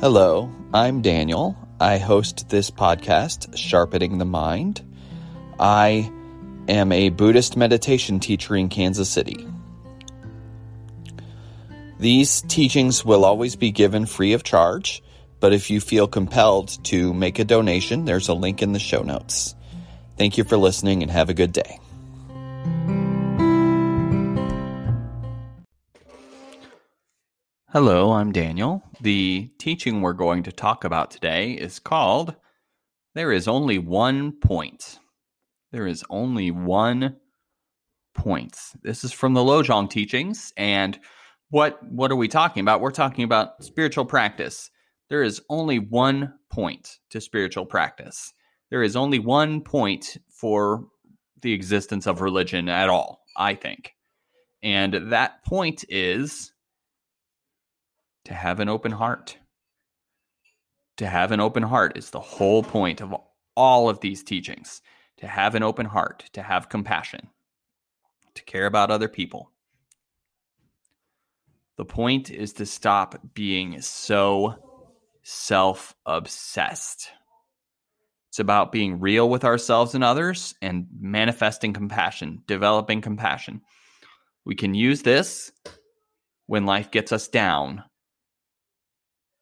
Hello, I'm Daniel. I host this podcast, Sharpening the Mind. I am a Buddhist meditation teacher in Kansas City. These teachings will always be given free of charge, but if you feel compelled to make a donation, there's a link in the show notes. Thank you for listening and have a good day. Hello, I'm Daniel. The teaching we're going to talk about today is called There is Only One Point. There is only one point. This is from the Lojong teachings. And what, what are we talking about? We're talking about spiritual practice. There is only one point to spiritual practice. There is only one point for the existence of religion at all, I think. And that point is to have an open heart. To have an open heart is the whole point of all of these teachings. To have an open heart, to have compassion, to care about other people. The point is to stop being so self obsessed. It's about being real with ourselves and others and manifesting compassion, developing compassion. We can use this when life gets us down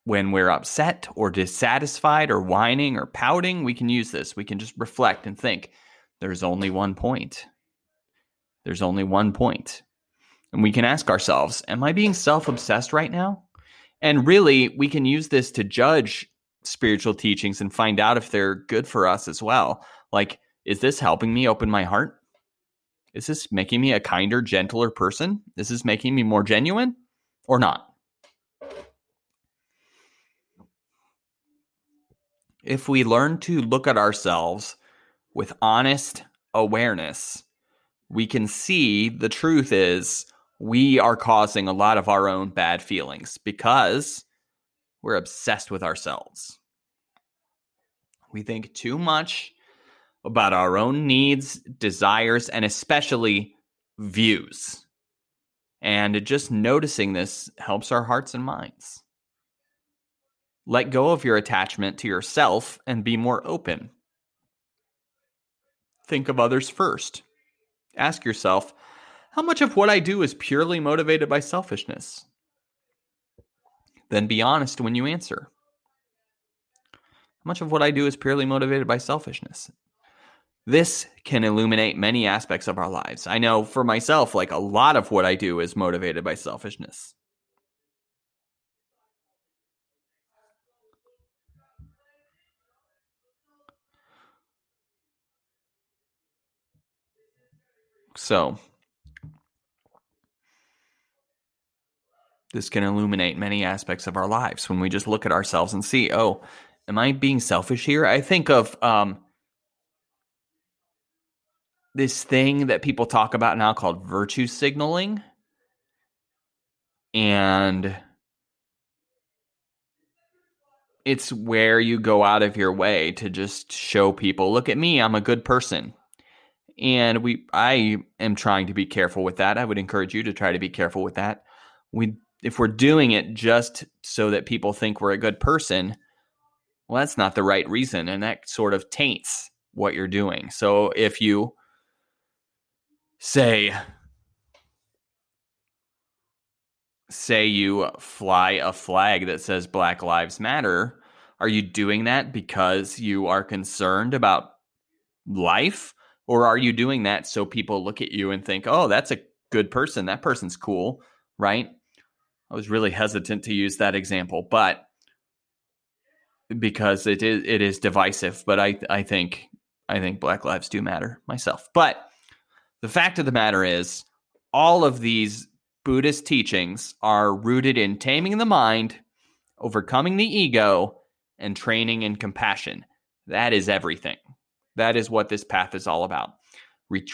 when we're upset or dissatisfied or whining or pouting, we can use this. We can just reflect and think there's only one point. There's only one point. And we can ask ourselves, am I being self obsessed right now? And really, we can use this to judge spiritual teachings and find out if they're good for us as well. Like, is this helping me open my heart? Is this making me a kinder, gentler person? Is this making me more genuine or not? If we learn to look at ourselves with honest awareness, we can see the truth is we are causing a lot of our own bad feelings because we're obsessed with ourselves. We think too much about our own needs, desires, and especially views. And just noticing this helps our hearts and minds. Let go of your attachment to yourself and be more open. Think of others first. Ask yourself, how much of what I do is purely motivated by selfishness? Then be honest when you answer. How much of what I do is purely motivated by selfishness? This can illuminate many aspects of our lives. I know for myself, like a lot of what I do is motivated by selfishness. So, this can illuminate many aspects of our lives when we just look at ourselves and see, oh, am I being selfish here? I think of um, this thing that people talk about now called virtue signaling. And it's where you go out of your way to just show people, look at me, I'm a good person and we I am trying to be careful with that. I would encourage you to try to be careful with that. We if we're doing it just so that people think we're a good person, well that's not the right reason and that sort of taints what you're doing. So if you say say you fly a flag that says black lives matter, are you doing that because you are concerned about life or are you doing that so people look at you and think, oh, that's a good person. That person's cool, right? I was really hesitant to use that example, but because it is it is divisive, but I I think I think black lives do matter myself. But the fact of the matter is all of these Buddhist teachings are rooted in taming the mind, overcoming the ego, and training in compassion. That is everything. That is what this path is all about. We,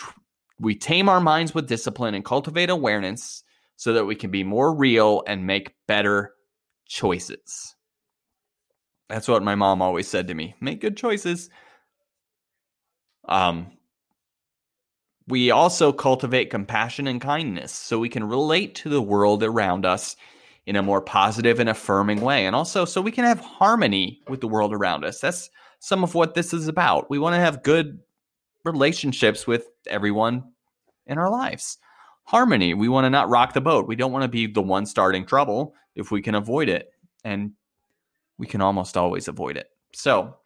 we tame our minds with discipline and cultivate awareness so that we can be more real and make better choices. That's what my mom always said to me make good choices. Um, we also cultivate compassion and kindness so we can relate to the world around us in a more positive and affirming way. And also so we can have harmony with the world around us. That's some of what this is about. We want to have good relationships with everyone in our lives. Harmony. We want to not rock the boat. We don't want to be the one starting trouble if we can avoid it. And we can almost always avoid it. So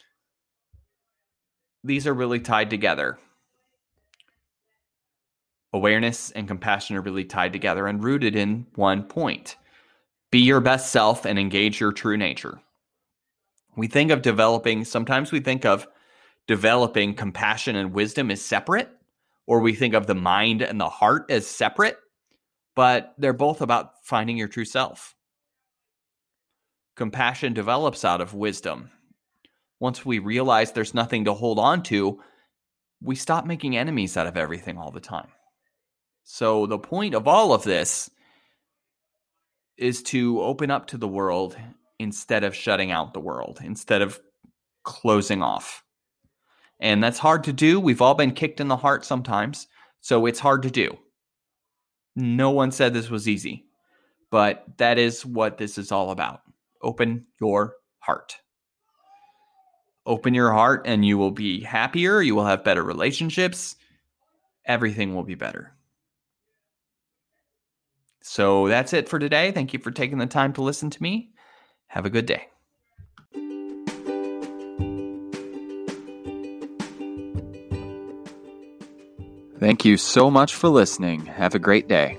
these are really tied together. Awareness and compassion are really tied together and rooted in one point be your best self and engage your true nature. We think of developing, sometimes we think of developing compassion and wisdom as separate, or we think of the mind and the heart as separate, but they're both about finding your true self. Compassion develops out of wisdom. Once we realize there's nothing to hold on to, we stop making enemies out of everything all the time. So, the point of all of this is to open up to the world instead of shutting out the world, instead of closing off. And that's hard to do. We've all been kicked in the heart sometimes, so it's hard to do. No one said this was easy, but that is what this is all about. Open your heart. Open your heart, and you will be happier. You will have better relationships. Everything will be better. So that's it for today. Thank you for taking the time to listen to me. Have a good day. Thank you so much for listening. Have a great day.